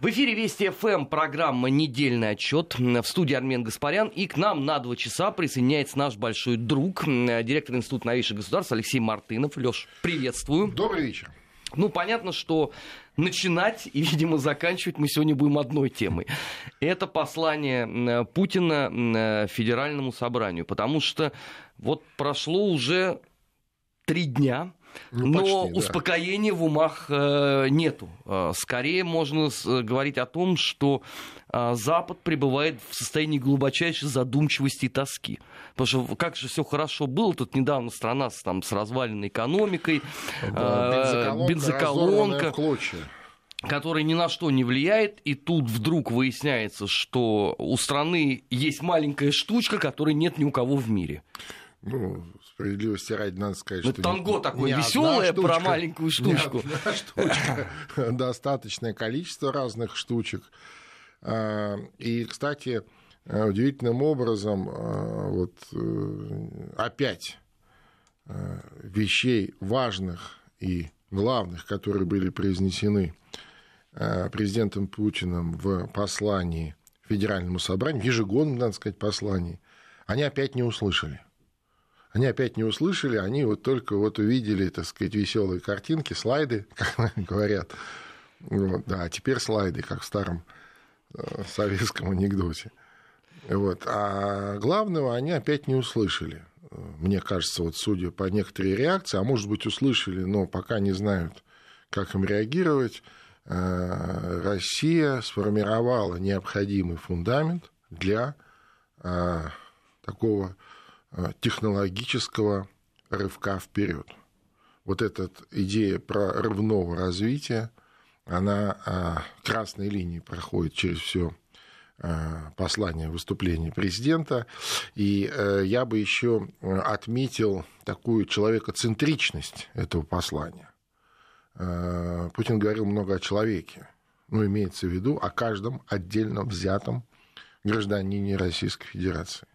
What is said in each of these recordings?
В эфире Вести ФМ программа «Недельный отчет» в студии Армен Гаспарян. И к нам на два часа присоединяется наш большой друг, директор Института новейших государств Алексей Мартынов. Леш, приветствую. Добрый вечер. Ну, понятно, что начинать и, видимо, заканчивать мы сегодня будем одной темой. Это послание Путина Федеральному собранию. Потому что вот прошло уже три дня ну, Но почти, успокоения да. в умах э, нету. Э, скорее можно э, говорить о том, что Запад пребывает в состоянии глубочайшей задумчивости и тоски. Потому что как же все хорошо было, тут недавно страна с, там, с разваленной экономикой, да, э, бензоколонка, который ни на что не влияет, и тут вдруг выясняется, что у страны есть маленькая штучка, которой нет ни у кого в мире. Ну, справедливости ради надо сказать, ну, что... танго не, такое не веселое про маленькую штучку. Штучка, достаточное количество разных штучек. А, и, кстати, удивительным образом, а, вот э, опять а, вещей важных и главных, которые были произнесены президентом Путиным в послании Федеральному собранию, ежегодном, надо сказать, послании, они опять не услышали они опять не услышали, они вот только вот увидели, так сказать, веселые картинки, слайды, как говорят. Вот, да, а теперь слайды, как в старом э, советском анекдоте. Вот. А главного они опять не услышали. Мне кажется, вот судя по некоторой реакции, а может быть услышали, но пока не знают, как им реагировать, э, Россия сформировала необходимый фундамент для э, такого технологического рывка вперед. Вот эта идея прорывного развития, она а, красной линией проходит через все э, послание, выступление президента. И э, я бы еще отметил такую человекоцентричность этого послания. Путин говорил много о человеке, но имеется в виду о каждом отдельно взятом гражданине Российской Федерации.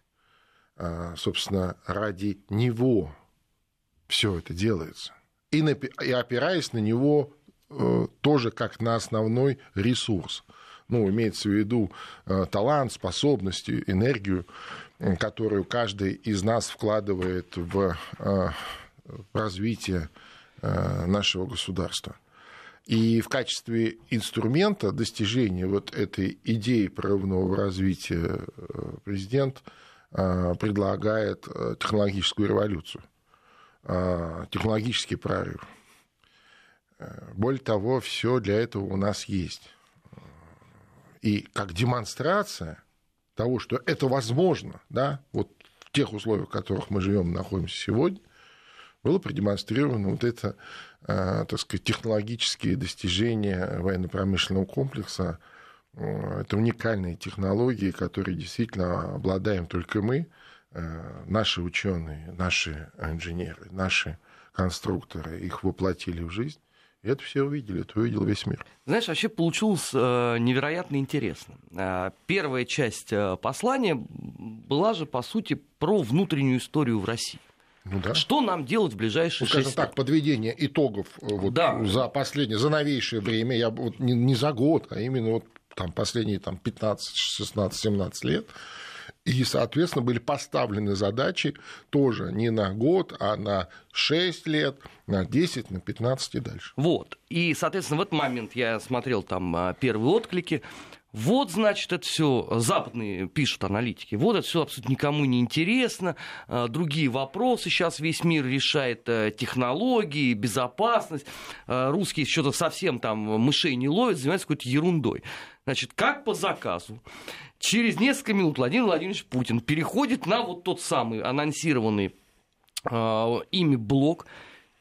А, собственно, ради него все это делается. И, и опираясь на него э, тоже как на основной ресурс. Ну, имеется в виду э, талант, способности, энергию, которую каждый из нас вкладывает в э, развитие нашего государства. И в качестве инструмента достижения вот этой идеи прорывного развития президент – предлагает э, технологическую революцию, э, технологический прорыв. Более того, все для этого у нас есть. И как демонстрация того, что это возможно, да, вот в тех условиях, в которых мы живем, находимся сегодня, было продемонстрировано вот это, так сказать, технологические достижения военно-промышленного комплекса, Э, это уникальные технологии, которые действительно обладаем только мы, э, наши ученые, наши инженеры, наши конструкторы, их воплотили в жизнь. И это все увидели, это увидел весь мир. Знаешь, вообще получилось э, невероятно интересно. Первая часть послания была же, по сути, про внутреннюю историю в России. Ну, да. Что нам делать в ближайшие ну, скажем лет? так, подведение итогов вот да. за последнее, за новейшее время, я вот не, не за год, а именно вот там, последние там, 15, 16, 17 лет. И, соответственно, были поставлены задачи тоже не на год, а на 6 лет, на 10, на 15 и дальше. Вот. И, соответственно, в этот момент я смотрел там а, первые отклики. Вот, значит, это все западные пишут аналитики. Вот это все абсолютно никому не интересно. А, другие вопросы сейчас весь мир решает э, технологии, безопасность. Русские что-то совсем там мышей не ловят, занимаются какой-то ерундой. Значит, как по заказу, через несколько минут Владимир Владимирович Путин переходит на вот тот самый анонсированный э, ими блок,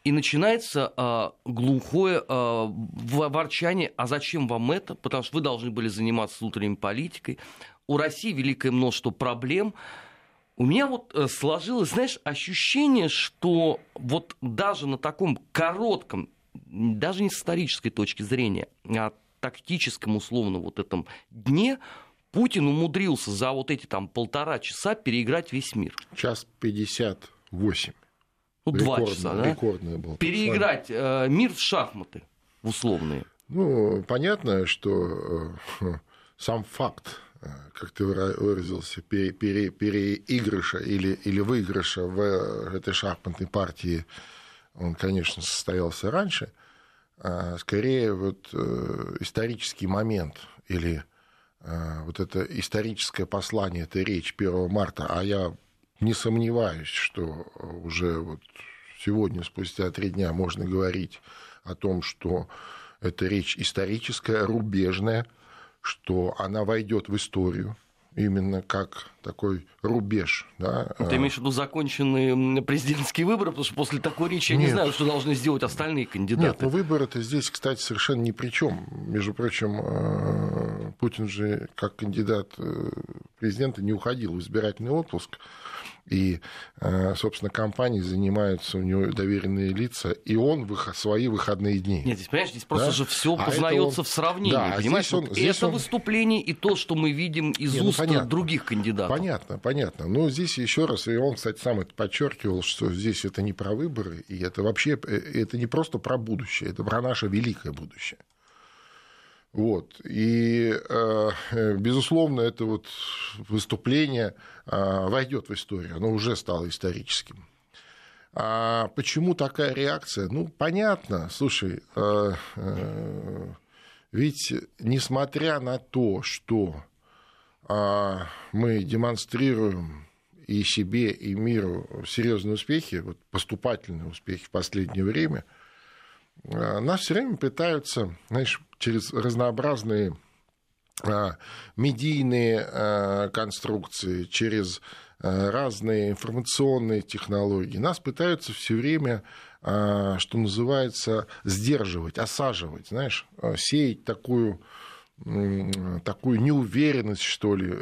и начинается э, глухое э, ворчание, а зачем вам это? Потому что вы должны были заниматься внутренней политикой. У России великое множество проблем. У меня вот сложилось, знаешь, ощущение, что вот даже на таком коротком, даже не с исторической точки зрения, а тактическом условно вот этом дне Путин умудрился за вот эти там полтора часа переиграть весь мир. Час 58. Ну, два часа, да? Рекордное было. Переиграть э, мир в шахматы условные. Ну, понятно, что сам факт, как ты выразился, пере, пере, переигрыша или, или выигрыша в этой шахматной партии, он, конечно, состоялся раньше, а скорее вот исторический момент или вот это историческое послание, это речь 1 марта, а я не сомневаюсь, что уже вот сегодня, спустя три дня, можно говорить о том, что это речь историческая, рубежная, что она войдет в историю именно как такой рубеж. Да? Ты имеешь в виду законченные президентские выборы, потому что после такой речи я Нет. не знаю, что должны сделать остальные кандидаты. Нет, ну выборы-то здесь, кстати, совершенно ни при чем. Между прочим, э, Путин же как кандидат э, президента не уходил в избирательный отпуск. И, э, собственно, компании занимаются, у него доверенные лица, и он в свои выходные дни. Нет, здесь, понимаешь, здесь просто да? же все а познается он... в сравнении. Да, понимаешь, здесь он, вот здесь это он... выступление и то, что мы видим из Не, ну, уст понятно, других кандидатов. Понятно, понятно. Но здесь еще раз, и он, кстати, сам это подчеркивал, что здесь это не про выборы, и это вообще э, это не просто про будущее, это про наше великое будущее. Вот. И, э, безусловно, это вот выступление э, войдет в историю, оно уже стало историческим. А почему такая реакция? Ну, понятно, слушай, э, ведь несмотря на то, что мы демонстрируем и себе, и миру серьезные успехи, вот поступательные успехи в последнее время – Э, нас все время пытаются, знаешь, через разнообразные э, медийные э, конструкции, через разные информационные технологии. Нас пытаются все время, что называется, сдерживать, осаживать, знаешь, сеять такую, такую неуверенность, что ли,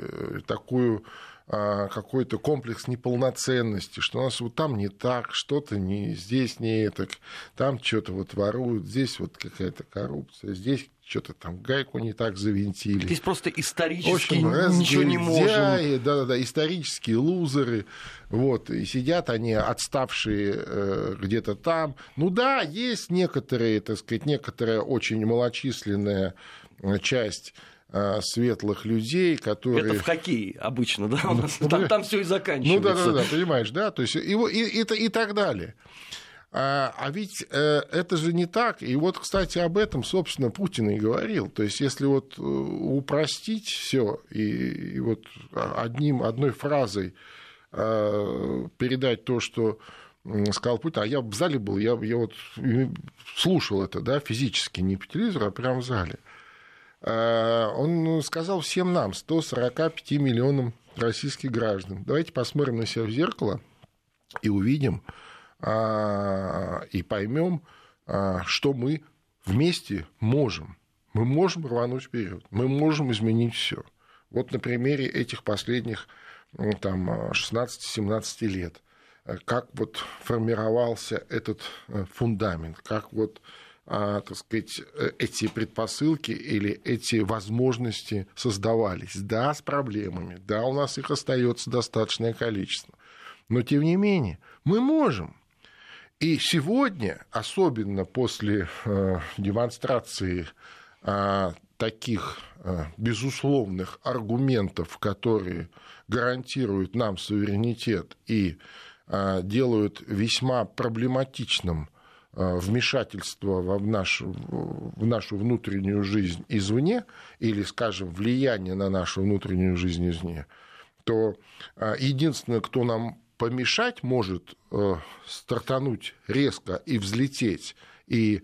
такую а, какой-то комплекс неполноценности, что у нас вот там не так, что-то не здесь не так, там что-то вот воруют, здесь вот какая-то коррупция, здесь что-то там гайку не так завинтили. Здесь просто исторически общем, ничего не можем. Да-да-да, исторические лузеры. Вот, и сидят они отставшие э, где-то там. Ну да, есть некоторые, так сказать, некоторая очень малочисленная э, часть светлых людей, которые... Это в хоккее обычно, да? У нас, ну, там, там все и заканчивается. Ну да, да, да, понимаешь, да, то есть и, и, и, и так далее. А, а ведь э, это же не так. И вот, кстати, об этом, собственно, Путин и говорил. То есть, если вот э, упростить все и, и вот одним, одной фразой э, передать то, что сказал Путин, а я в зале был, я, я вот слушал это, да, физически, не по телевизору, а прямо в зале. Э, он сказал всем нам, 145 миллионам российских граждан, давайте посмотрим на себя в зеркало и увидим, а, и поймем, а, что мы вместе можем. Мы можем рвануть вперед, мы можем изменить все. Вот на примере этих последних там, 16-17 лет, как вот формировался этот э, фундамент, как вот а, так сказать, э, эти предпосылки или эти возможности создавались. Да, с проблемами, да, у нас их остается достаточное количество. Но, тем не менее, мы можем. И сегодня, особенно после э, демонстрации э, таких безусловных аргументов, которые гарантируют нам суверенитет и делают весьма проблематичным Э, вмешательство в нашу, в нашу внутреннюю жизнь извне, или, скажем, влияние на нашу внутреннюю жизнь извне, то э, единственное, кто нам помешать может э, стартануть резко и взлететь, и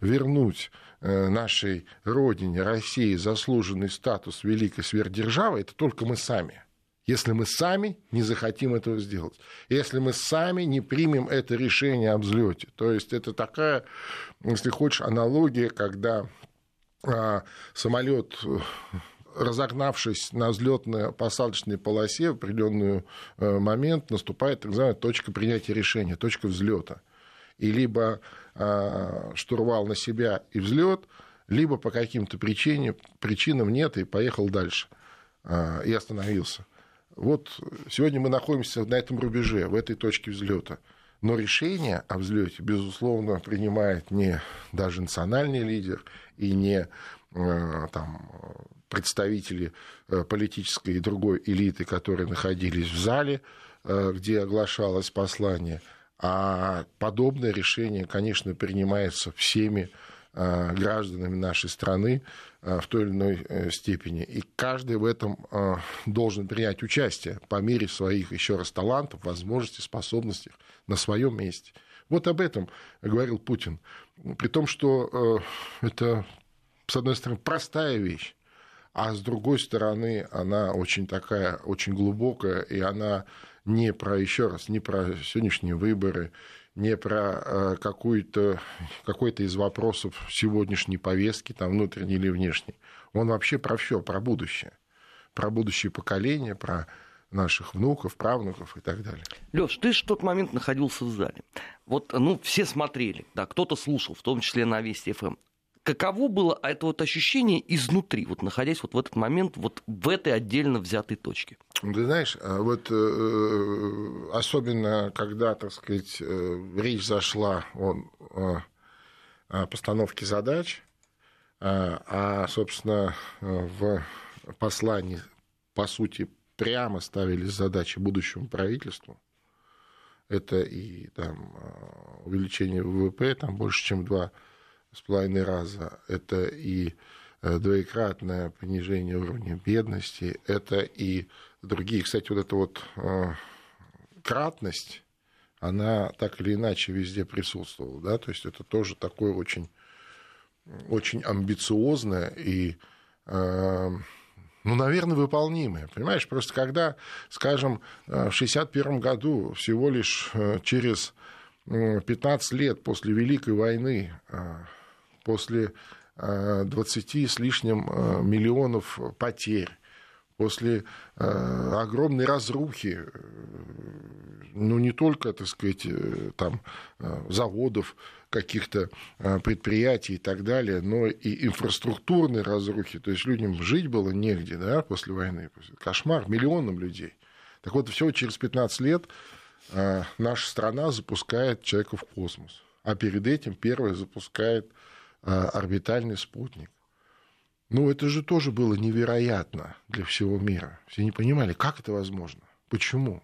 вернуть нашей родине, России, заслуженный статус великой сверхдержавы, это только мы сами если мы сами не захотим этого сделать, если мы сами не примем это решение о взлете. То есть это такая, если хочешь, аналогия, когда а, самолет разогнавшись на взлетно-посадочной полосе в определенный э, момент, наступает так называемая точка принятия решения, точка взлета. И либо а, штурвал на себя и взлет, либо по каким-то причинам, причинам нет и поехал дальше а, и остановился. Вот сегодня мы находимся на этом рубеже, в этой точке взлета. Но решение о взлете, безусловно, принимает не даже национальный лидер и не э, там, представители э, политической и другой элиты, которые находились в зале, э, где оглашалось послание. А подобное решение, конечно, принимается всеми гражданами нашей страны в той или иной степени. И каждый в этом должен принять участие по мере своих, еще раз, талантов, возможностей, способностей на своем месте. Вот об этом говорил Путин. При том, что это, с одной стороны, простая вещь, а с другой стороны, она очень такая, очень глубокая, и она не про, еще раз, не про сегодняшние выборы, не про э, какой-то какой из вопросов сегодняшней повестки, там, внутренней или внешней. Он вообще про все, про будущее. Про будущее поколение, про наших внуков, правнуков и так далее. Леш, ты же в тот момент находился в зале. Вот, ну, все смотрели, да, кто-то слушал, в том числе на Вести ФМ. Каково было это вот ощущение изнутри, вот находясь вот в этот момент, вот в этой отдельно взятой точке? Ты знаешь, а вот э, особенно когда, так сказать, э, речь зашла о, постановке задач, а, а, собственно, в послании, по сути, прямо ставились задачи будущему правительству, это и там, увеличение ВВП там, больше, чем 2 с половиной раза, это и э, двоекратное понижение уровня бедности, это и другие. Кстати, вот эта вот э, кратность, она так или иначе везде присутствовала, да, то есть это тоже такое очень, очень амбициозное и э, ну, наверное, выполнимое. Понимаешь, просто когда, скажем, в 1961 году, всего лишь через 15 лет после Великой войны, после 20 э, с лишним э, миллионов потерь, после э, огромной разрухи, ну, не только, так сказать, там, заводов, каких-то предприятий и так далее, но и инфраструктурной разрухи, то есть людям жить было негде, да, после войны, кошмар миллионам людей. Так вот, всего через 15 лет наша страна запускает человека в космос, а перед этим первая запускает орбитальный спутник. Ну, это же тоже было невероятно для всего мира. Все не понимали, как это возможно, почему.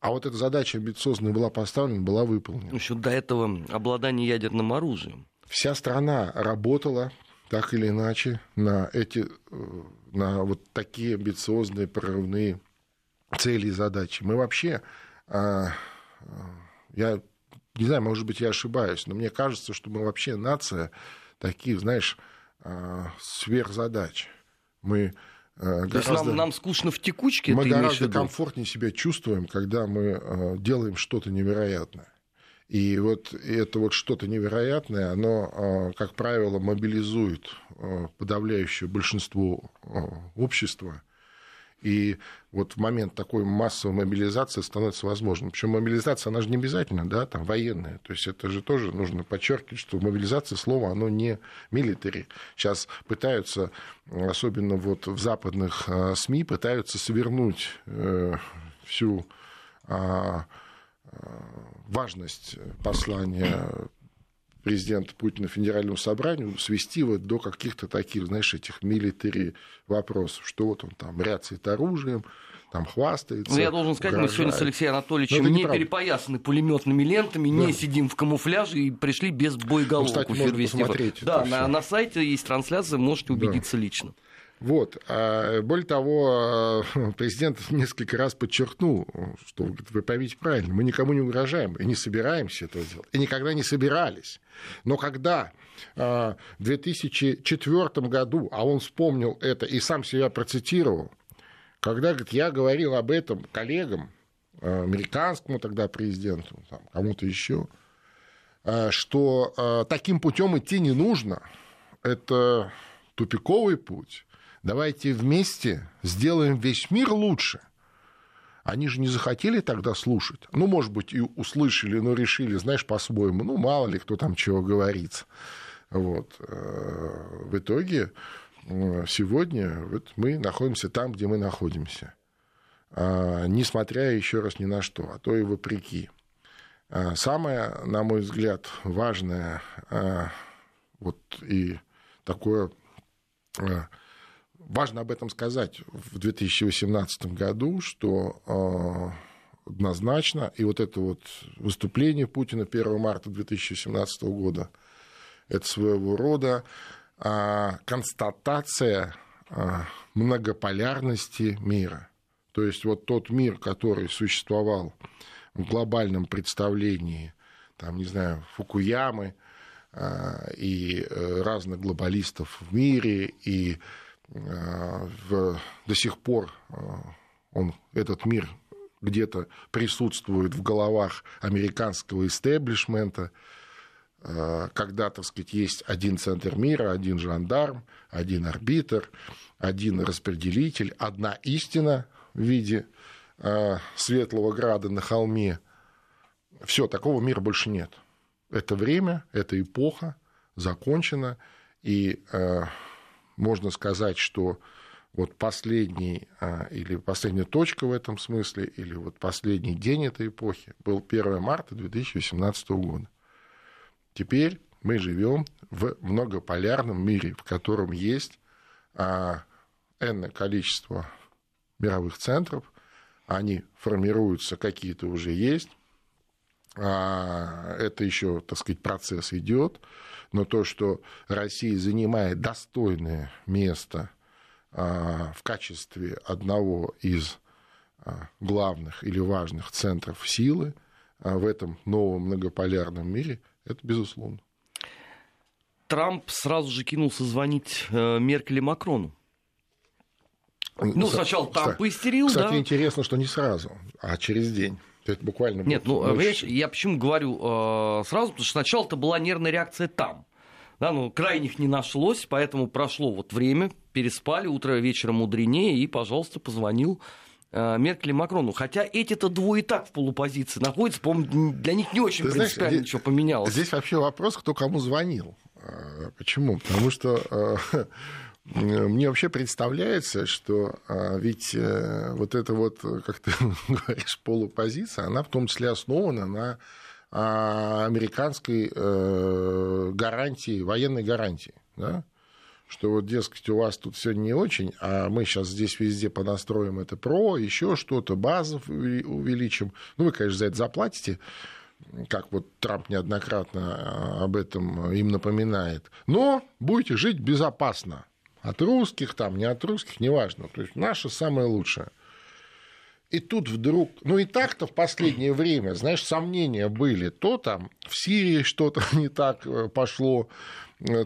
А вот эта задача амбициозная была поставлена, была выполнена. Еще до этого обладание ядерным оружием. Вся страна работала так или иначе на эти, э, на вот такие амбициозные прорывные цели и задачи. Мы вообще, а, я не знаю, может быть, я ошибаюсь, но мне кажется, что мы вообще нация таких, знаешь, а, сверхзадач. Мы гораздо, То есть нам, нам скучно в текучке? Мы гораздо комфортнее себя чувствуем, когда мы а, делаем что-то невероятное. И вот это вот что-то невероятное, оно, а, как правило, мобилизует подавляющее большинство общества и вот в момент такой массовой мобилизации становится возможным. Причем мобилизация, она же не обязательно, да, там, военная. То есть это же тоже нужно подчеркивать, что мобилизация слова, оно не милитари. Сейчас пытаются, особенно вот в западных а, СМИ, пытаются свернуть э, всю а, а, важность послания президента Путина Федеральному собранию свести вот до каких-то таких, знаешь, этих милитари вопросов, что вот он там ряцает оружием, там хвастается. Ну, я должен сказать, угрожает. мы сегодня с Алексеем Анатольевичем не, не перепоясаны пулеметными лентами, да. не сидим в камуфляже и пришли без боеголовок. Ну, кстати, можно посмотреть. Да, на, на сайте есть трансляция, можете убедиться да. лично. Вот. А более того, а, президент несколько раз подчеркнул, что вы поймите правильно, мы никому не угрожаем и не собираемся этого делать, и никогда не собирались. Но когда а, в 2004 году, а он вспомнил это и сам себя процитировал, когда говорит, я говорил об этом коллегам, а, американскому тогда президенту, там, кому-то еще, что таким путем идти не нужно, это тупиковый путь, давайте вместе сделаем весь мир лучше. Они же не захотели тогда слушать. Ну, может быть, и услышали, но решили, знаешь, по-своему, ну, мало ли кто там чего говорит. Вот. Э, в итоге э, сегодня вот мы находимся там, где мы находимся. А, несмотря еще раз ни на что, а то и вопреки. Самое, на мой взгляд, важное вот и такое важно об этом сказать в 2018 году, что однозначно, и вот это вот выступление Путина 1 марта 2017 года, это своего рода констатация многополярности мира. То есть вот тот мир, который существовал в глобальном представлении, там, не знаю, Фукуямы а, и э, разных глобалистов в мире, и а, в, до сих пор а, он, этот мир где-то присутствует в головах американского истеблишмента, когда, так сказать, есть один центр мира, один жандарм, один арбитр, один распределитель, одна истина в виде э, Светлого Града на холме. Все, такого мира больше нет. Это время, эта эпоха закончена, и э, можно сказать, что вот последний э, или последняя точка в этом смысле, или вот последний день этой эпохи был 1 марта 2018 года. Теперь мы живем в многополярном мире, в котором есть а, энное количество мировых центров, они формируются, какие-то уже есть, а, это еще, так сказать, процесс идет, но то, что Россия занимает достойное место а, в качестве одного из главных или важных центров силы в этом новом многополярном мире, это безусловно. Трамп сразу же кинулся звонить э, Меркель и Макрону. Ну, сначала там кстати, поистерил, кстати, да. интересно, что не сразу, а через день. Это буквально... Нет, ну, понимаешь, я почему говорю э, сразу, потому что сначала-то была нервная реакция там. Да, ну, крайних не нашлось, поэтому прошло вот время, переспали, утро вечером мудренее, и, пожалуйста, позвонил э, Меркель и Макрону. Хотя эти-то двое и так в полупозиции находятся, по-моему, для них не очень Ты принципиально знаешь, ничего поменялось. Здесь вообще вопрос, кто кому звонил. А, почему? Потому что э, мне вообще представляется, что а, ведь э, вот эта вот, как ты говоришь, полупозиция, она в том числе основана на а, американской э, гарантии, военной гарантии, да? что вот, дескать, у вас тут все не очень, а мы сейчас здесь везде понастроим это ПРО, еще что-то, базов увеличим. Ну, вы, конечно, за это заплатите, как вот Трамп неоднократно а, об этом им напоминает. Но будете жить безопасно. От русских там, не от русских, неважно. То есть наше самое лучшее. И тут вдруг, ну и так-то в последнее время, знаешь, сомнения были, то там в Сирии что-то не так э, пошло,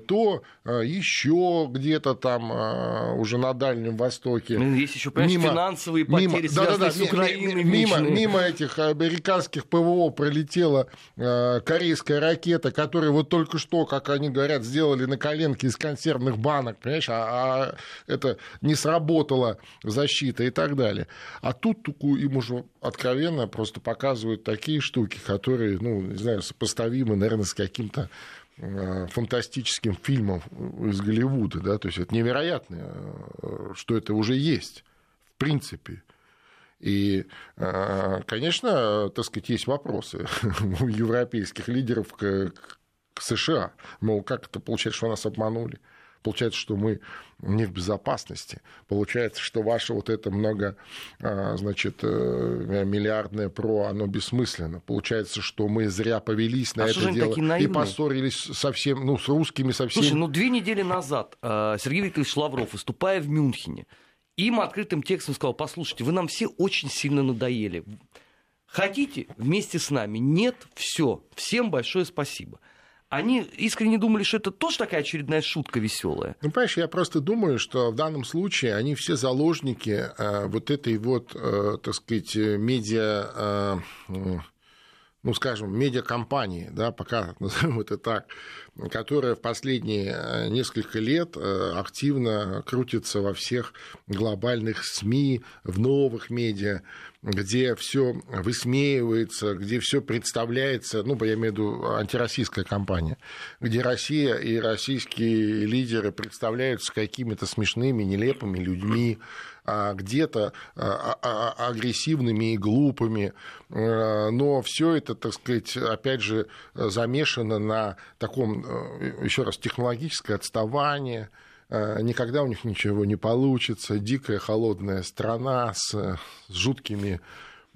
то э, еще где-то там э, уже на Дальнем Востоке. Ну, есть еще, понимаешь, мимо, финансовые потери, мимо, связанные да, да, да, с Украиной. Мимо, мимо этих американских ПВО пролетела корейская ракета, которая вот только что, как они говорят, сделали на коленке из консервных банок, понимаешь, а, а это не сработала защита и так далее. А тут им уже откровенно просто показывают такие штуки, которые, ну, не знаю, сопоставимы, наверное, с каким-то Э, фантастическим фильмом из Голливуда, да, то есть это невероятно, э, что это уже есть, в принципе. И, э, конечно, так сказать, есть вопросы у европейских лидеров к, к США. Мол, как это получается, что нас обманули? Получается, что мы не в безопасности. Получается, что ваше вот это много, а, значит, э, миллиардное ПРО, оно бессмысленно. Получается, что мы зря повелись на а это дело и поссорились совсем, ну, с русскими совсем. Слушай, ну, две недели назад э, Сергей Викторович Лавров, выступая в Мюнхене, им открытым текстом сказал, послушайте, вы нам все очень сильно надоели. Хотите вместе с нами? Нет, все. Всем большое спасибо они искренне думали, что это тоже такая очередная шутка веселая. Ну, понимаешь, я просто думаю, что в данном случае они все заложники э, вот этой вот, э, так сказать, медиа, э, ну, скажем, медиакомпании, да, пока назовем это так, которая в последние несколько лет активно крутится во всех глобальных СМИ, в новых медиа где все высмеивается, где все представляется, ну, я имею в виду антироссийская кампания, где Россия и российские лидеры представляются какими-то смешными, нелепыми людьми, а где-то а, а, агрессивными и глупыми, но все это, так сказать, опять же, замешано на таком, э, еще раз, технологическое отставание, Э, никогда у них ничего не получится, дикая холодная страна с, с жуткими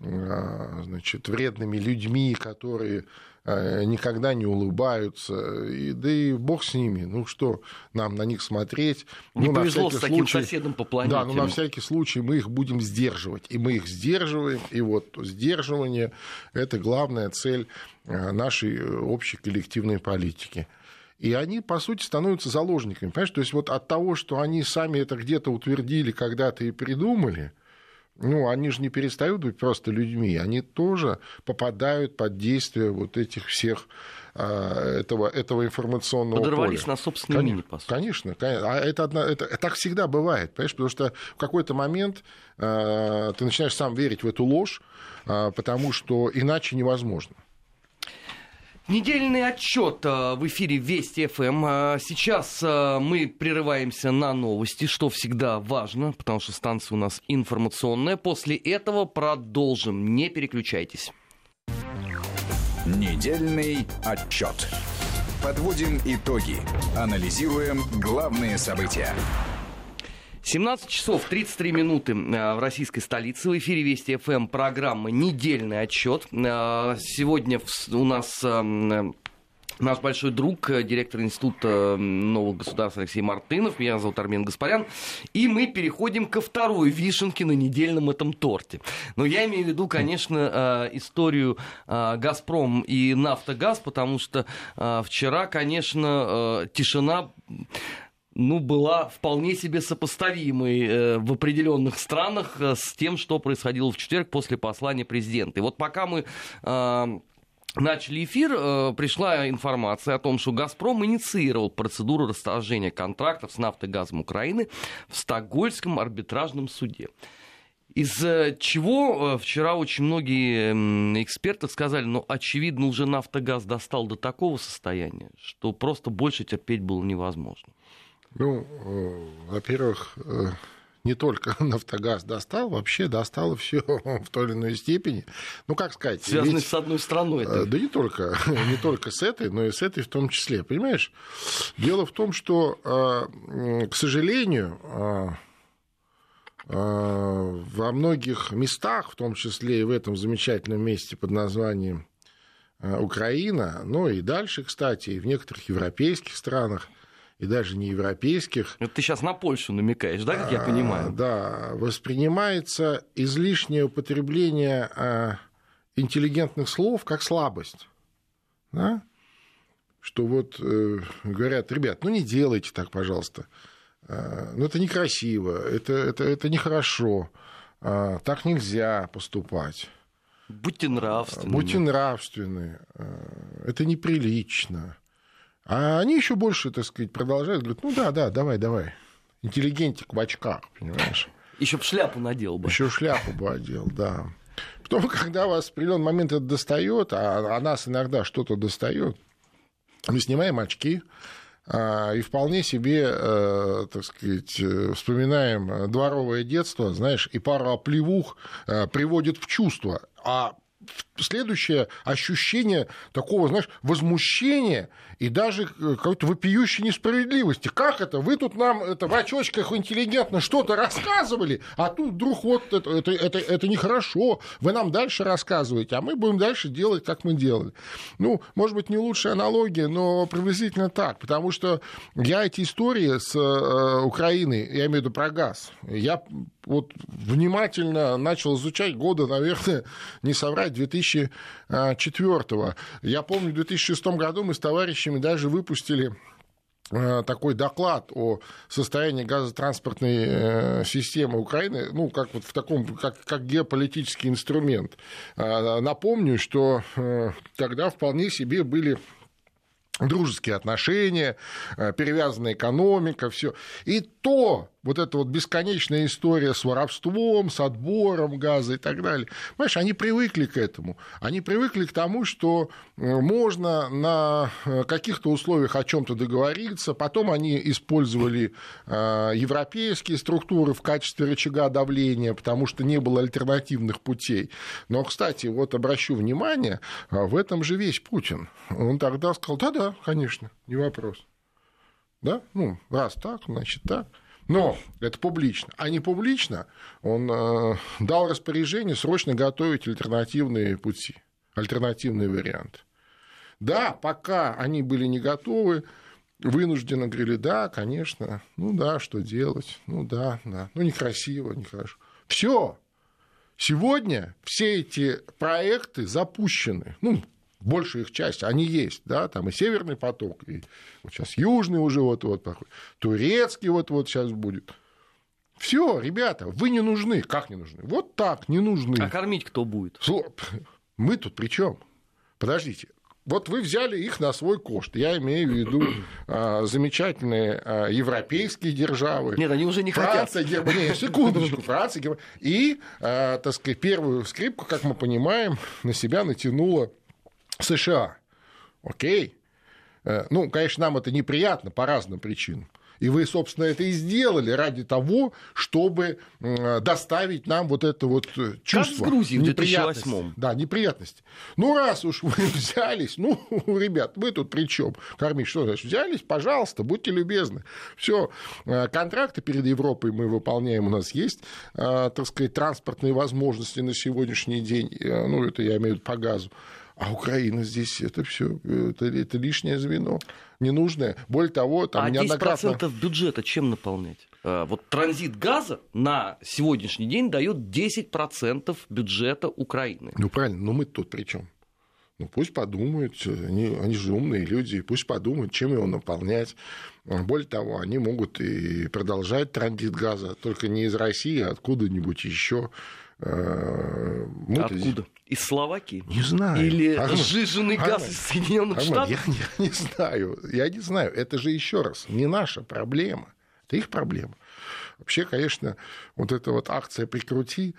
э, значит, вредными людьми, которые э, никогда не улыбаются, и, да и бог с ними, ну что нам на них смотреть. Не ну, повезло с таким случай, соседом по планете. Да, но на всякий случай мы их будем сдерживать, и мы их сдерживаем, и вот сдерживание – это главная цель нашей общей коллективной политики и они, по сути, становятся заложниками. Понимаешь? То есть вот от того, что они сами это где-то утвердили, когда-то и придумали, ну, они же не перестают быть просто людьми, они тоже попадают под действие вот этих всех а, этого, этого информационного Подорвались поля. на собственном имени, по сути. Конечно, конечно. А это, одна, это, это так всегда бывает, понимаешь? Потому что в какой-то момент э, ты начинаешь сам верить в эту ложь, э, потому что иначе невозможно. Недельный отчет э, в эфире Вести ФМ. Э, сейчас э, мы прерываемся на новости, что всегда важно, потому что станция у нас информационная. После этого продолжим. Не переключайтесь. Недельный отчет. Подводим итоги. Анализируем главные события. 17 часов 33 минуты э, в российской столице. В эфире Вести ФМ программа «Недельный отчет». Э, сегодня у нас э, наш большой друг, директор Института нового государства Алексей Мартынов. Меня зовут Армен Гаспарян. И мы переходим ко второй вишенке на недельном этом торте. Но я имею в виду, конечно, историю «Газпром» и «Нафтогаз», потому что вчера, конечно, тишина ну, была вполне себе сопоставимой э, в определенных странах э, с тем, что происходило в четверг после послания президента. И вот пока мы э, начали эфир, э, пришла информация о том, что «Газпром» инициировал процедуру расторжения контрактов с нафтогазом Украины в Стокгольмском арбитражном суде. Из чего э, вчера очень многие эксперты сказали, ну, очевидно, уже «Нафтогаз» достал до такого состояния, что просто больше терпеть было невозможно. Ну, э, во-первых, э, не только Нафтогаз достал, вообще достало все в той или иной степени. Ну, как сказать... Связано ведь, с одной страной. Это... Да не только, не только с этой, но и с этой в том числе. Понимаешь? Дело в том, что, э, к сожалению, во многих местах, в том числе и в этом замечательном месте под названием Украина, ну и дальше, кстати, и в некоторых европейских странах, и даже не европейских. Это ты сейчас на Польшу намекаешь, да, как я а, понимаю? Да, воспринимается излишнее употребление а, интеллигентных слов как слабость. Да? Что вот э, говорят, ребят, ну не делайте так, пожалуйста. А, ну это некрасиво, это, это, это нехорошо, так нельзя поступать. Будьте нравственны. Будьте нравственны. Это неприлично. А они еще больше, так сказать, продолжают, говорят, ну да, да, давай, давай. Интеллигентик в очках, понимаешь? Еще шляпу надел бы. Еще шляпу бы одел, да. Потом, когда вас в определенный момент это достает, а, а нас иногда что-то достает, мы снимаем очки, а, и вполне себе, э, так сказать, э, вспоминаем дворовое детство, знаешь, и пару оплевух э, приводит в чувство. А следующее ощущение такого, знаешь, возмущения и даже э, какой-то вопиющей несправедливости. Как это? Вы тут нам это, в очочках интеллигентно что-то рассказывали, а тут вдруг вот это, это, это, это нехорошо, вы нам дальше рассказываете, а мы будем дальше делать, как мы делали. Ну, может быть, не лучшая аналогия, но приблизительно так, потому что я эти истории с э, Украиной, я имею в виду про газ, я вот внимательно начал изучать года, наверное, не соврать, 2004 -го. Я помню, в 2006 году мы с товарищами даже выпустили э, такой доклад о состоянии газотранспортной э, системы Украины, ну, как вот в таком, как, как геополитический инструмент. Напомню, что э, тогда вполне себе были дружеские отношения, перевязанная экономика, все. И то вот эта вот бесконечная история с воровством, с отбором газа и так далее. Понимаешь, они привыкли к этому. Они привыкли к тому, что э, можно на э, каких-то условиях о чем-то договориться. Потом они использовали европейские структуры в качестве рычага давления, потому что не было альтернативных путей. Но, кстати, вот обращу внимание, в этом же весь Путин. Он тогда сказал, да-да, да, конечно, не вопрос. Да? Ну, раз так, значит так. Но это публично. А не публично он э, дал распоряжение срочно готовить альтернативные пути, альтернативные варианты. Да, пока они были не готовы, вынужденно говорили, да, конечно, ну да, что делать, ну да, да, ну некрасиво, нехорошо. Все. Сегодня все эти проекты запущены. Ну, большая их часть, они есть, да, там и Северный поток, и вот сейчас Южный уже вот-вот проходит, Турецкий вот-вот сейчас будет. Все, ребята, вы не нужны. Как не нужны? Вот так, не нужны. А кормить кто будет? Мы тут при чем? Подождите. Вот вы взяли их на свой кошт. Я имею в виду а, замечательные а, европейские державы. Нет, они уже не Франция, хотят. Германия, секундочку, Франция, Германия. И, а, так сказать, первую скрипку, как мы понимаем, на себя натянула США. Окей. Э, ну, конечно, нам это неприятно по разным причинам. И вы, собственно, это и сделали ради того, чтобы доставить нам вот это вот э, чувство. Как в Грузии в 2008 Да, неприятности. Ну, раз уж вы взялись, ну, ребят, вы тут при чем? Кормить что значит? Взялись, пожалуйста, будьте любезны. Все, э, контракты перед Европой мы выполняем, у нас есть, так сказать, транспортные возможности на сегодняшний день, ну, это я имею в виду по газу. А Украина здесь это все, это, это лишнее звено, ненужное. Более того, там а неоднократно... 10% бюджета чем наполнять? А, вот транзит газа на сегодняшний день дает 10% бюджета Украины. Ну правильно, но мы тут при чем? Ну, пусть подумают, они, они же умные люди, пусть подумают, чем его наполнять. Более того, они могут и продолжать транзит газа, только не из России, а откуда-нибудь еще. Э, мы Откуда? Из Словакии? Не знаю. Или Армен, сжиженный газ Армен, из Соединенных Армен, Штатов? Я, я не знаю. Я не знаю. Это же еще раз не наша проблема. Это их проблема. Вообще, конечно, вот эта вот акция «Прикрути»,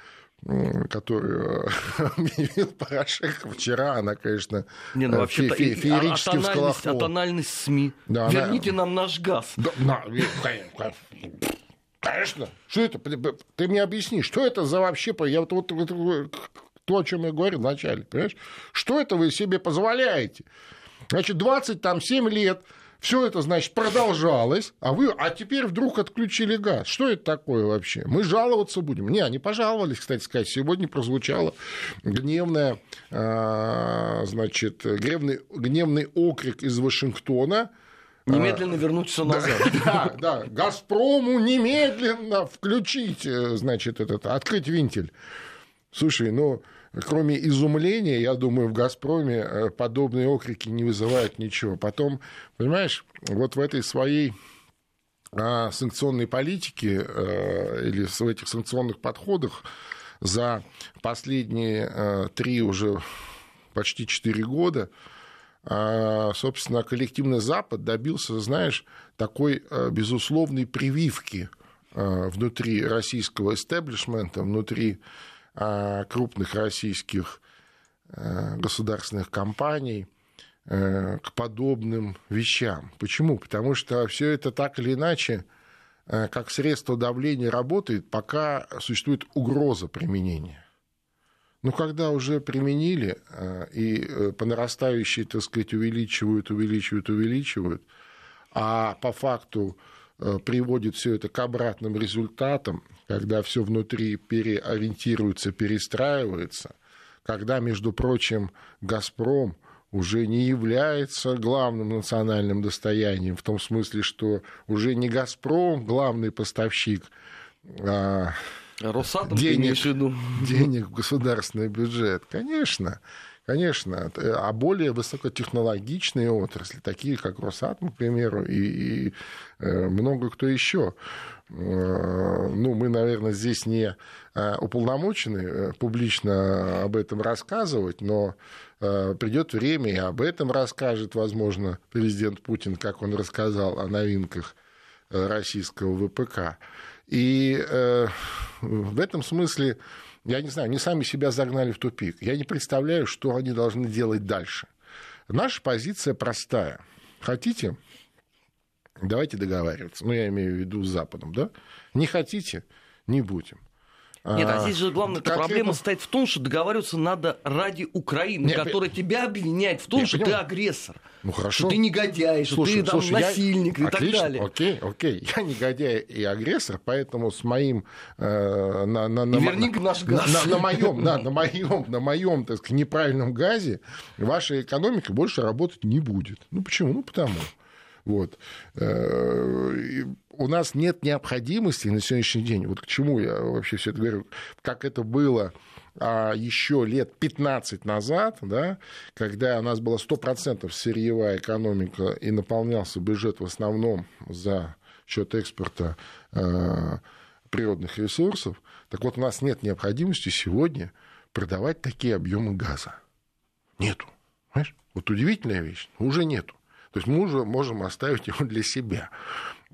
которую объявил Порошенко вчера, она, конечно, не, ну, вообще фе- фе- феерически а, а тональность СМИ. Да, Верните она... нам наш газ. Да, на, Конечно. Что это? Ты мне объясни, что это за вообще... Я вот, вот, вот то, о чем я говорил вначале, понимаешь? Что это вы себе позволяете? Значит, 27 лет все это, значит, продолжалось, а вы, а теперь вдруг отключили газ. Что это такое вообще? Мы жаловаться будем? Не, они пожаловались, кстати сказать. Сегодня прозвучало гневное, а, значит, гневный, гневный окрик из Вашингтона, Немедленно вернуть все назад. Да, да. Газпрому немедленно включить, э, значит, этот, открыть винтель. Слушай, ну, кроме изумления, я думаю, в «Газпроме» э, подобные окрики не вызывают ничего. Потом, понимаешь, вот в этой своей а, санкционной политике э, или в этих санкционных подходах за последние три уже почти четыре года а, собственно, коллективный Запад добился, знаешь, такой безусловной прививки внутри российского истеблишмента, внутри крупных российских государственных компаний к подобным вещам. Почему? Потому что все это так или иначе как средство давления работает, пока существует угроза применения. Но когда уже применили э, и э, по нарастающей, так сказать, увеличивают, увеличивают, увеличивают, а по факту э, приводит все это к обратным результатам, когда все внутри переориентируется, перестраивается, когда, между прочим, «Газпром» уже не является главным национальным достоянием, в том смысле, что уже не «Газпром» главный поставщик, а Росатом денег, денег в государственный бюджет. Конечно, конечно. А более высокотехнологичные отрасли, такие как Росатом, к примеру, и, и э, много кто еще. Э, ну, мы, наверное, здесь не э, уполномочены публично об этом рассказывать, но э, придет время, и об этом расскажет, возможно, президент Путин, как он рассказал о новинках э, российского ВПК. И э, в этом смысле, я не знаю, они сами себя загнали в тупик. Я не представляю, что они должны делать дальше. Наша позиция простая. Хотите, давайте договариваться. Ну, я имею в виду с Западом, да? Не хотите, не будем. Нет, а здесь же главная проблема состоит в том, что договариваться надо ради Украины, Нет, которая я... тебя обвиняет в том, я что понимаю. ты агрессор. Ну хорошо. Что ты негодяй, что слушай, ты там слушай, насильник я... и Отлично, так далее. Окей, окей. Я негодяй и агрессор, поэтому с моим э, на, на, на, Верни на, наш газ. На, на, моем, да, на моем, на моем, так сказать, неправильном газе ваша экономика больше работать не будет. Ну почему? Ну потому. Вот. Э, у нас нет необходимости на сегодняшний день, вот к чему я вообще все это говорю, как это было а еще лет 15 назад, да, когда у нас была 100% сырьевая экономика и наполнялся бюджет в основном за счет экспорта э, природных ресурсов, так вот у нас нет необходимости сегодня продавать такие объемы газа. Нету. Понимаешь? Вот удивительная вещь, уже нету. То есть мы уже можем оставить его для себя.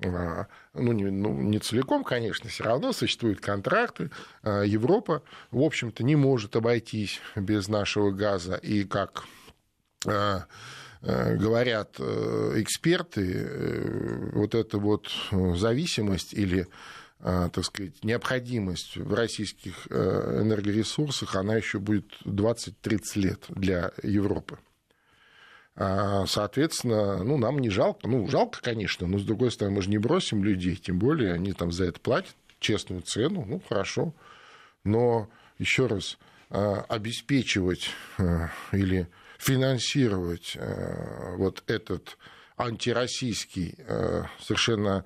А, ну не, ну, не целиком, конечно, все равно существуют контракты. А, Европа, в общем-то, не может обойтись без нашего газа. И как а, говорят э, эксперты, э, вот эта вот зависимость или так сказать, необходимость в российских э, энергоресурсах, она еще будет 20-30 лет для Европы. А, соответственно, ну, нам не жалко. Ну, жалко, конечно, но, с другой стороны, мы же не бросим людей, тем более они там за это платят честную цену, ну, хорошо. Но, еще раз, а, обеспечивать а, или финансировать вот этот антироссийский, совершенно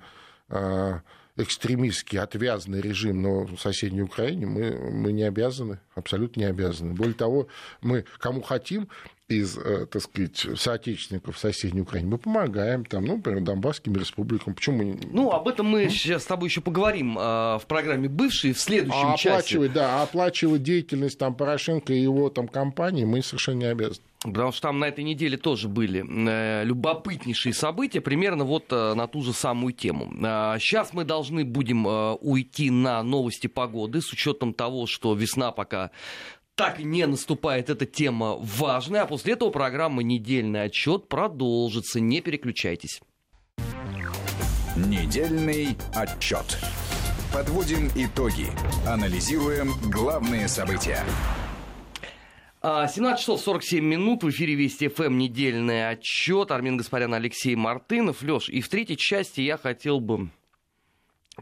экстремистский, отвязанный режим на соседней Украине, мы, мы не обязаны, абсолютно не обязаны. Более того, мы кому хотим из, э, так сказать, соотечественников соседней Украины. Мы помогаем там, ну, например, Донбасским республикам. Почему мы... Ну, об этом мы сейчас с тобой еще поговорим э, в программе «Бывшие» в следующем а часе. Оплачивать, да, оплачивать деятельность там Порошенко и его там компании мы совершенно не обязаны. Потому что там на этой неделе тоже были э, любопытнейшие события, примерно вот э, на ту же самую тему. Э, сейчас мы должны будем э, уйти на новости погоды, с учетом того, что весна пока так и не наступает эта тема важная, а после этого программа «Недельный отчет» продолжится. Не переключайтесь. Недельный отчет. Подводим итоги. Анализируем главные события. 17 а, часов 47 минут, в эфире Вести ФМ недельный отчет. Армин Гаспарян, Алексей Мартынов. Леш, и в третьей части я хотел бы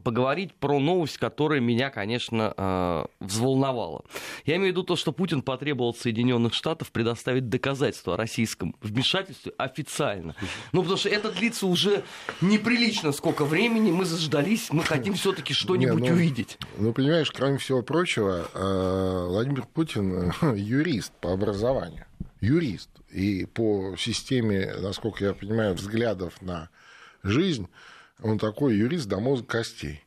поговорить про новость, которая меня, конечно, э, взволновала. Я имею в виду то, что Путин потребовал от Соединенных Штатов предоставить доказательства о российском вмешательстве официально. Ну, потому что это длится уже неприлично сколько времени, мы заждались, мы хотим все-таки что-нибудь Не, ну, увидеть. Ну, понимаешь, кроме всего прочего, э, Владимир Путин юрист по образованию. Юрист. И по системе, насколько я понимаю, взглядов на жизнь он такой юрист до мозга костей.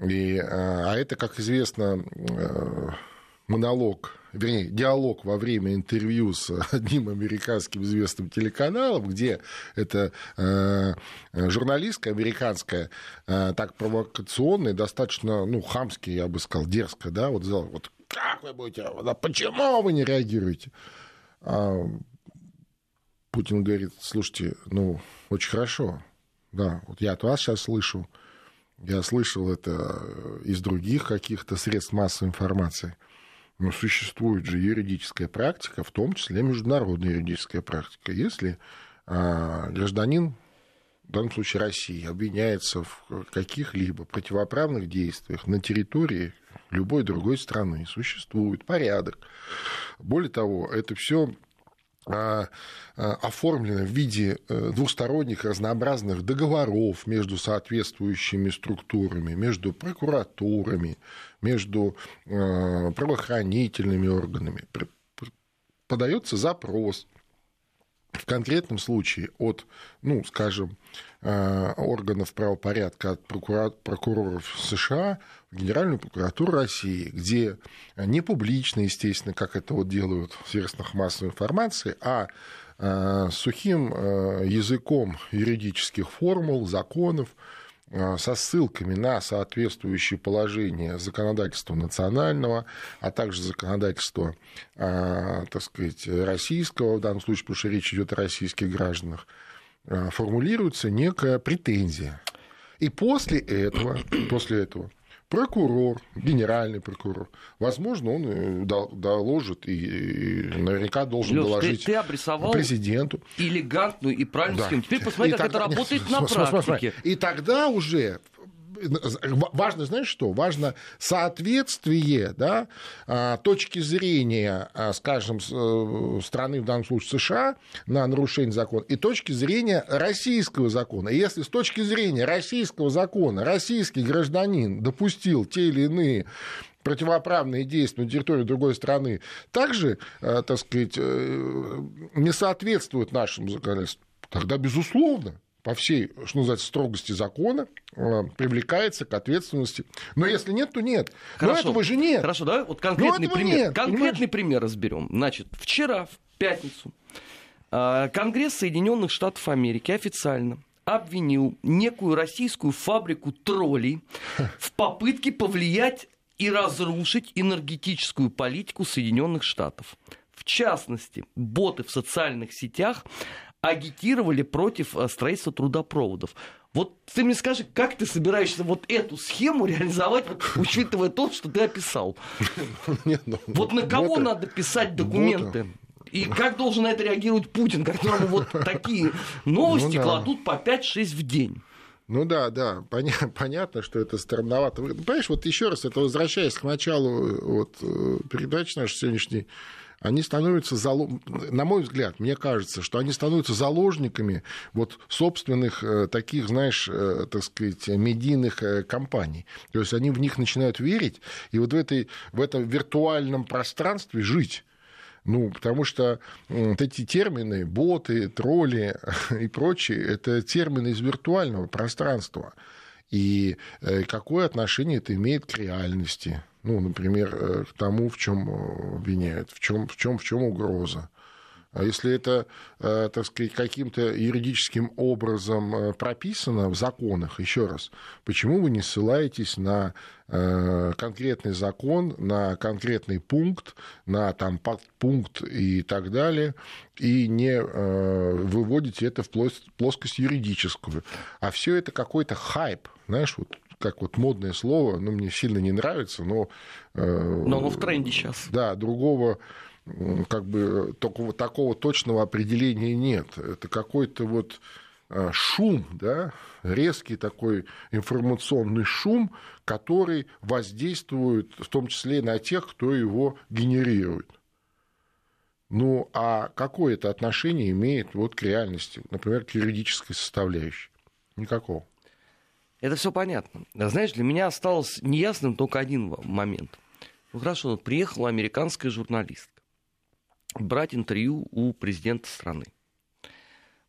И, а, а это, как известно, э, монолог, вернее, диалог во время интервью с одним американским известным телеканалом, где эта э, журналистка американская, э, так провокационная, достаточно, ну, хамский, я бы сказал, дерзко, да, вот, вот как вы будете, да, почему вы не реагируете? А Путин говорит, слушайте, ну, очень хорошо, да, вот я от вас сейчас слышу, я слышал это из других каких-то средств массовой информации. Но существует же юридическая практика, в том числе международная юридическая практика. Если а, гражданин, в данном случае России, обвиняется в каких-либо противоправных действиях на территории любой другой страны, существует порядок. Более того, это все а, а, оформлено в виде э, двусторонних разнообразных договоров между соответствующими структурами, между прокуратурами, между э, правоохранительными органами. Подается запрос в конкретном случае от, ну, скажем, органов правопорядка от прокуроров США в Генеральную прокуратуру России, где не публично, естественно, как это вот делают в средствах массовой информации, а сухим языком юридических формул, законов, Э, со ссылками на соответствующие положения законодательства национального, а также законодательства, э, так сказать, российского, в данном случае, потому что речь идет о российских гражданах, э, формулируется некая претензия. И после этого, после этого прокурор, генеральный прокурор, возможно, он э, доложит и наверняка должен Лёш, доложить ты, ты обрисовал президенту. Элегантную и правильную да. схему. Теперь посмотри, и как так... это работает на практике. И тогда уже важно, знаешь что? Важно соответствие да, а, точки зрения, а, скажем, э, страны, в данном случае США, на нарушение закона, и точки зрения российского закона. И если с точки зрения российского закона российский гражданин допустил те или иные противоправные действия на территории другой страны также, э, так сказать, э, не соответствуют нашему законодательству, тогда, безусловно, по всей, что называется, строгости закона э, привлекается к ответственности. Но если нет, то нет. Хорошо. Но этого же нет. Хорошо, давай вот конкретный пример. Нет, конкретный понимаешь? пример разберем. Значит, вчера, в пятницу, э, Конгресс Соединенных Штатов Америки официально обвинил некую российскую фабрику троллей в попытке повлиять и разрушить энергетическую политику Соединенных Штатов. В частности, боты в социальных сетях агитировали против э, строительства трудопроводов. Вот ты мне скажи, как ты собираешься вот эту схему реализовать, вот, учитывая то, что ты описал? Ну, вот на кого надо писать документы? И как должен на это реагировать Путин, которому вот такие новости ну кладут по 5-6 в день? Ну да, да, поня- понятно, что это странновато. Понимаешь, вот еще раз, это возвращаясь к началу э, вот, э, передачи нашей сегодняшней, они становятся, на мой взгляд, мне кажется, что они становятся заложниками вот собственных э, таких, знаешь, э, так сказать, медийных э, компаний. То есть они в них начинают верить, и вот в, этой, в этом виртуальном пространстве жить. Ну, потому что вот эти термины, боты, тролли и прочие, это термины из виртуального пространства. И какое отношение это имеет к реальности? Ну, например, э, к тому, в чем э, обвиняют, в чем, в чем, в чем угроза. А если это, э, так сказать, каким-то юридическим образом прописано в законах, еще раз, почему вы не ссылаетесь на конкретный закон, на конкретный пункт, на там подпункт и так далее, и не выводите это в плоскость юридическую. А все это какой-то хайп, знаешь, вот как вот модное слово, ну, мне сильно не нравится, но... Э, но оно в тренде сейчас. Да, другого как бы такого, такого точного определения нет. Это какой-то вот э, шум, да, резкий такой информационный шум, который воздействует в том числе на тех, кто его генерирует. Ну, а какое это отношение имеет вот к реальности, например, к юридической составляющей? Никакого. Это все понятно. Знаешь, для меня осталось неясным только один момент. Ну хорошо, приехала американская журналистка брать интервью у президента страны.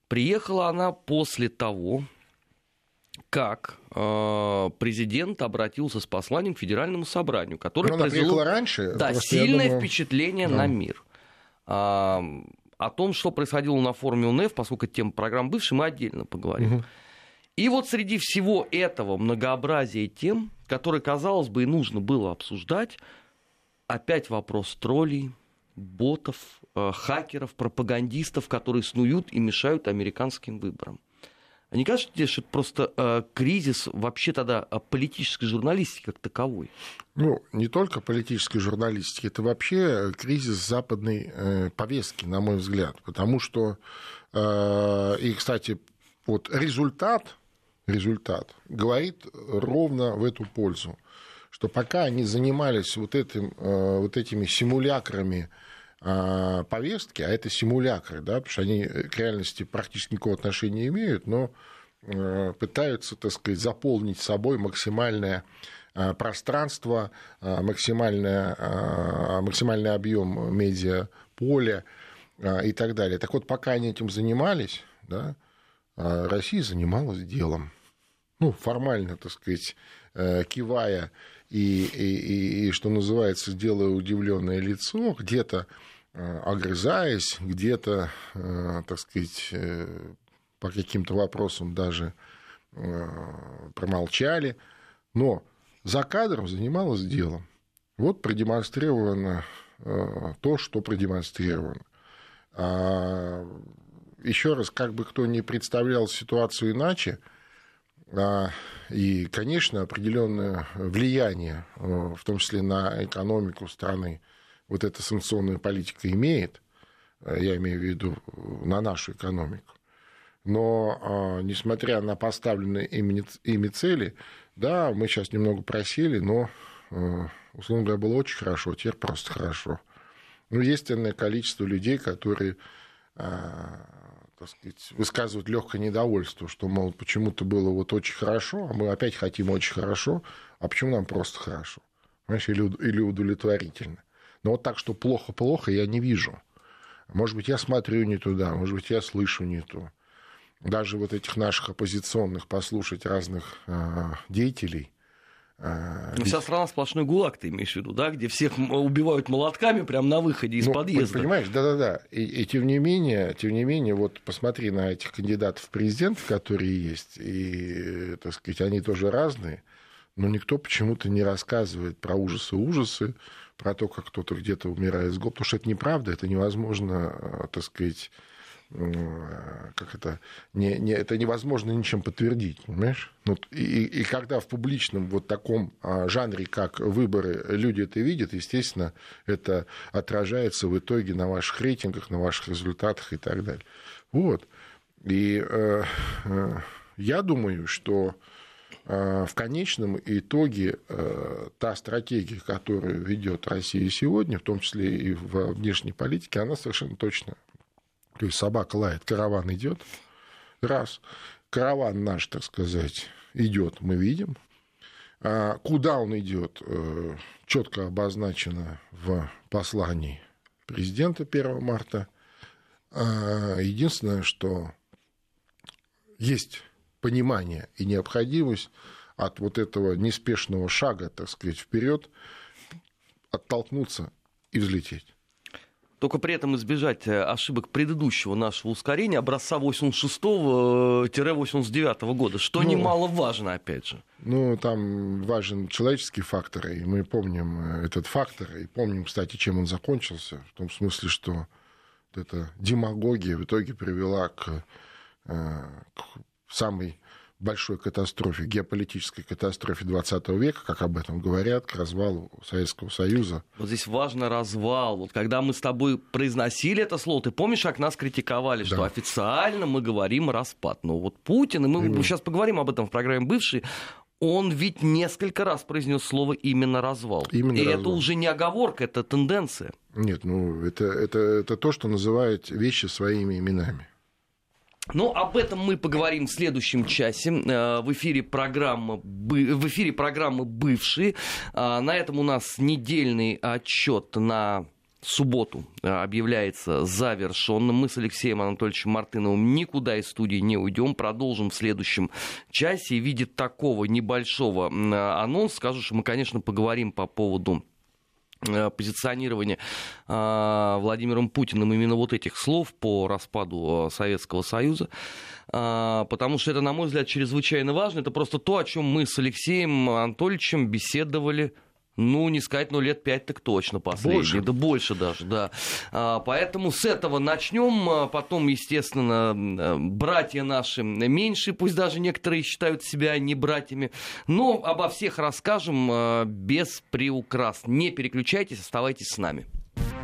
Приехала она после того, как э, президент обратился с посланием к Федеральному собранию, которое Но произвело раньше, да, сильное думаю... впечатление да. на мир. А, о том, что происходило на форуме УНЕФ, поскольку тема программ бывшей, мы отдельно поговорим. Угу. И вот среди всего этого многообразия тем, которые, казалось бы, и нужно было обсуждать, опять вопрос троллей, ботов, э, хакеров, пропагандистов, которые снуют и мешают американским выборам. Не кажется тебе, что это просто э, кризис вообще тогда э, политической журналистики как таковой? Ну, не только политической журналистики, это вообще кризис западной э, повестки, на мой взгляд. Потому что, э, и, кстати, вот результат результат, говорит ровно в эту пользу, что пока они занимались вот, этим, э, вот этими симулякрами э, повестки, а это симулякры, да, потому что они к реальности практически никакого отношения не имеют, но э, пытаются, так сказать, заполнить собой максимальное пространство, максимальное, максимальный объем медиа поля и так далее. Так вот, пока они этим занимались, да, Россия занималась делом. Ну, формально, так сказать, э, кивая и, и, и, и что называется, делая удивленное лицо, где-то э, огрызаясь, где-то, э, так сказать, по каким-то вопросам даже промолчали, но за кадром занималась делом. Вот продемонстрировано то, что продемонстрировано. Еще раз, как бы кто ни представлял ситуацию иначе, а, и, конечно, определенное влияние, э, в том числе на экономику страны, вот эта санкционная политика имеет, э, я имею в виду э, на нашу экономику. Но, а, несмотря на поставленные ими цели, да, мы сейчас немного просели, но, условно говоря, было очень хорошо, теперь просто хорошо. Ну, есть ценное количество людей, которые а, так сказать, высказывают легкое недовольство, что, мол, почему-то было вот очень хорошо, а мы опять хотим очень хорошо, а почему нам просто хорошо? Понимаешь, или, или удовлетворительно. Но вот так, что плохо-плохо, я не вижу. Может быть, я смотрю не туда, может быть, я слышу не то. Даже вот этих наших оппозиционных послушать разных э, деятелей, а, ну, вся страна сплошной гулаг, ты имеешь в виду, да, где всех убивают молотками прямо на выходе из ну, подъезда. Понимаешь, да-да-да. И, и тем не менее, тем не менее, вот посмотри на этих кандидатов в президенты, которые есть, и, так сказать, они тоже разные, но никто почему-то не рассказывает про ужасы-ужасы, про то, как кто-то где-то умирает с голода, потому что это неправда, это невозможно, так сказать, как это, не, не, это невозможно ничем подтвердить, понимаешь? Ну, и, и когда в публичном вот таком а, жанре, как выборы, люди это видят, естественно, это отражается в итоге на ваших рейтингах, на ваших результатах и так далее. Вот. И э, э, я думаю, что э, в конечном итоге э, та стратегия, которую ведет Россия сегодня, в том числе и в внешней политике, она совершенно точно то есть собака лает, караван идет. Раз. Караван наш, так сказать, идет, мы видим. А куда он идет, э, четко обозначено в послании президента 1 марта. А единственное, что есть понимание и необходимость от вот этого неспешного шага, так сказать, вперед, оттолкнуться и взлететь. Только при этом избежать э, ошибок предыдущего нашего ускорения, образца 86-89 года, что ну, немаловажно, опять же. Ну, там важен человеческий фактор, и мы помним э, этот фактор, и помним, кстати, чем он закончился, в том смысле, что эта демагогия в итоге привела к, э, к самой большой катастрофе, геополитической катастрофе 20 века, как об этом говорят, к развалу Советского Союза. Вот здесь важно развал. Вот когда мы с тобой произносили это слово, ты помнишь, как нас критиковали, да. что официально мы говорим распад. Но вот Путин, и мы именно. сейчас поговорим об этом в программе «Бывший», он ведь несколько раз произнес слово именно развал. Именно и развал. это уже не оговорка, это тенденция. Нет, ну это, это, это то, что называют вещи своими именами. Ну, об этом мы поговорим в следующем часе. Э, в эфире программы, в эфире программы «Бывшие». А, на этом у нас недельный отчет на субботу э, объявляется завершенным. Мы с Алексеем Анатольевичем Мартыновым никуда из студии не уйдем. Продолжим в следующем часе. И в виде такого небольшого анонса скажу, что мы, конечно, поговорим по поводу Э, позиционирование э, Владимиром Путиным именно вот этих слов по распаду э, Советского Союза, потому что это, на мой взгляд, чрезвычайно важно. Это просто то, о чем мы с Алексеем Анатольевичем беседовали ну, не сказать, но лет пять так точно последние. Больше. Да больше даже, да. А, поэтому с этого начнем. А потом, естественно, братья наши меньше, пусть даже некоторые считают себя не братьями. Но обо всех расскажем а, без приукрас. Не переключайтесь, оставайтесь с нами.